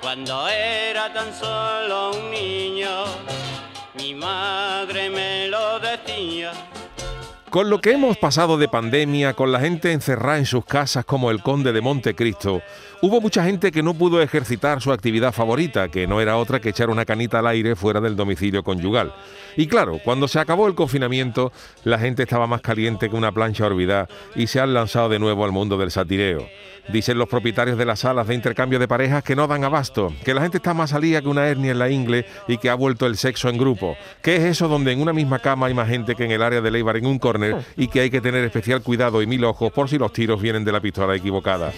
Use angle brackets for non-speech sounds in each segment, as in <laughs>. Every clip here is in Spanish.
Cuando era tan solo un niño, mi madre me lo decía. Con lo que hemos pasado de pandemia, con la gente encerrada en sus casas como el conde de Montecristo, hubo mucha gente que no pudo ejercitar su actividad favorita, que no era otra que echar una canita al aire fuera del domicilio conyugal. Y claro, cuando se acabó el confinamiento, la gente estaba más caliente que una plancha olvidada y se han lanzado de nuevo al mundo del satireo. Dicen los propietarios de las salas de intercambio de parejas que no dan abasto, que la gente está más salida que una hernia en la ingle y que ha vuelto el sexo en grupo. ¿Qué es eso donde en una misma cama hay más gente que en el área de Leibar en un y que hay que tener especial cuidado y mil ojos por si los tiros vienen de la pistola equivocada?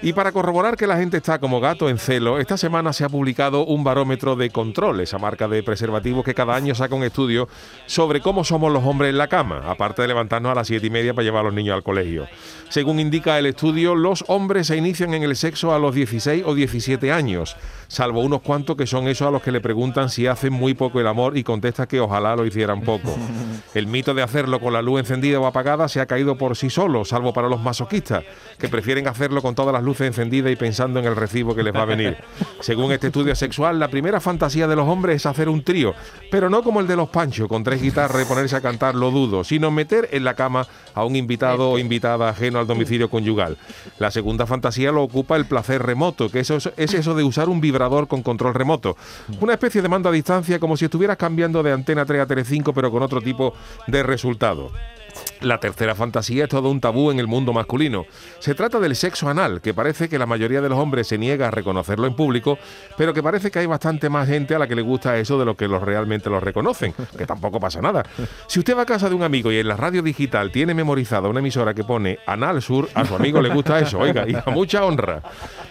Y para corroborar que la gente está como gato en celo, esta semana se ha publicado un barómetro de control, esa marca de preservativos que cada año saca un estudio sobre cómo somos los hombres en la cama, aparte de levantarnos a las siete y media para llevar a los niños al colegio. Según indica el estudio, los hombres se inician en el sexo a los 16 o 17 años, salvo unos cuantos que son esos a los que le preguntan si hacen muy poco el amor y contesta que ojalá lo hicieran poco. El mito de hacerlo con la luz encendida o apagada se ha caído por sí solo, salvo para los masoquistas, que prefieren hacerlo con todas las luces encendidas y pensando en el recibo que les va a venir. <laughs> Según este estudio sexual, la primera fantasía de los hombres es hacer un trío, pero no como el de los Pancho, con tres guitarras y ponerse a cantar lo dudo, sino meter en la cama a un invitado o invitada ajeno al domicilio conyugal. La segunda fantasía lo ocupa el placer remoto, que eso es eso de usar un vibrador con control remoto. Una especie de mando a distancia como si estuvieras cambiando de antena 3 a 5 pero con otro tipo de resultado. La tercera fantasía es todo un tabú en el mundo masculino. Se trata del sexo anal, que parece que la mayoría de los hombres se niega a reconocerlo en público, pero que parece que hay bastante más gente a la que le gusta eso de lo que los realmente lo reconocen, que tampoco pasa nada. Si usted va a casa de un amigo y en la radio digital tiene memorizada una emisora que pone Anal Sur, a su amigo le gusta eso, oiga, y a mucha honra.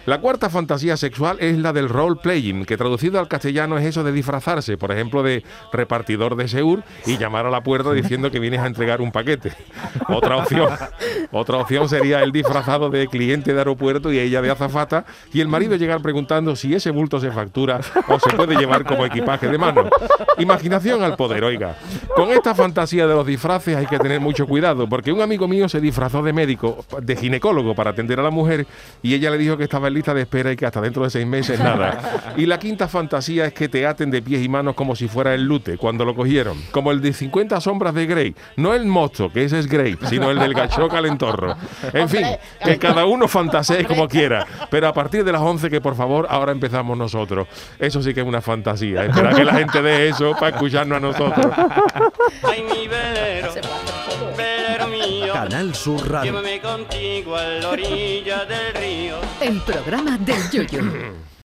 La cuarta fantasía sexual es la del role playing, que traducido al castellano es eso de disfrazarse, por ejemplo, de repartidor de Seur y llamar a la puerta diciendo que vienes a entregar un paquete. Otra opción, otra opción sería el disfrazado de cliente de aeropuerto y ella de azafata y el marido llegar preguntando si ese bulto se factura o se puede llevar como equipaje de mano. Imaginación al poder, oiga. Con esta fantasía de los disfraces hay que tener mucho cuidado porque un amigo mío se disfrazó de médico, de ginecólogo para atender a la mujer y ella le dijo que estaba en lista de espera y que hasta dentro de seis meses nada. Y la quinta fantasía es que te aten de pies y manos como si fuera el lute cuando lo cogieron, como el de 50 sombras de Grey, no el monstruo, que ese es Grey, sino el del gacho calentorro. En fin, que cada uno fantasee como quiera, pero a partir de las 11 que por favor ahora empezamos nosotros. Eso sí que es una fantasía, espera que la gente dé eso para escucharnos a nosotros. Ay, mi velero, velero mío, Canal Sur Radio. llévame contigo a la orilla del río. El programa del Yoyo.